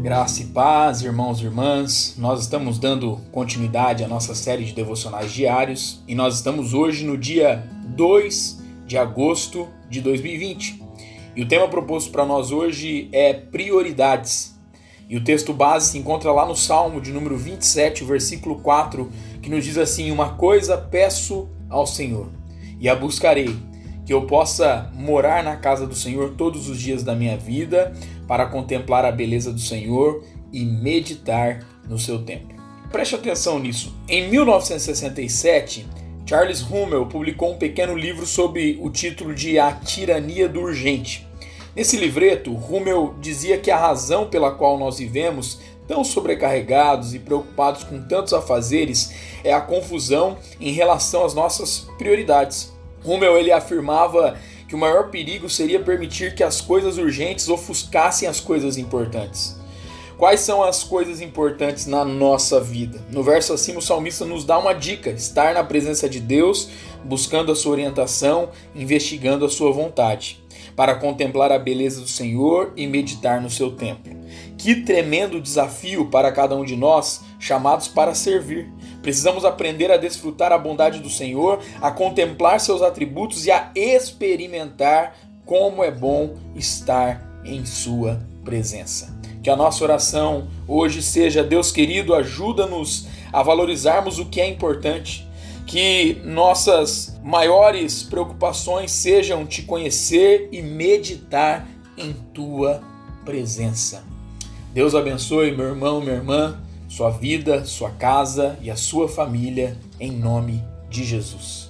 Graça e paz, irmãos e irmãs. Nós estamos dando continuidade à nossa série de devocionais diários e nós estamos hoje no dia 2 de agosto de 2020. E o tema proposto para nós hoje é prioridades. E o texto base se encontra lá no Salmo de número 27, versículo 4, que nos diz assim: Uma coisa peço ao Senhor, e a buscarei, que eu possa morar na casa do Senhor todos os dias da minha vida, para contemplar a beleza do Senhor e meditar no seu templo. Preste atenção nisso. Em 1967, Charles Hummel publicou um pequeno livro sob o título de A Tirania do Urgente. Nesse livreto, Hummel dizia que a razão pela qual nós vivemos tão sobrecarregados e preocupados com tantos afazeres é a confusão em relação às nossas prioridades. Rummel ele afirmava que o maior perigo seria permitir que as coisas urgentes ofuscassem as coisas importantes. Quais são as coisas importantes na nossa vida? No verso acima, o salmista nos dá uma dica: estar na presença de Deus, buscando a sua orientação, investigando a sua vontade, para contemplar a beleza do Senhor e meditar no seu templo. Que tremendo desafio para cada um de nós, chamados para servir. Precisamos aprender a desfrutar a bondade do Senhor, a contemplar seus atributos e a experimentar como é bom estar em Sua presença. Que a nossa oração hoje seja: Deus querido, ajuda-nos a valorizarmos o que é importante. Que nossas maiores preocupações sejam te conhecer e meditar em tua presença. Deus abençoe meu irmão, minha irmã, sua vida, sua casa e a sua família, em nome de Jesus.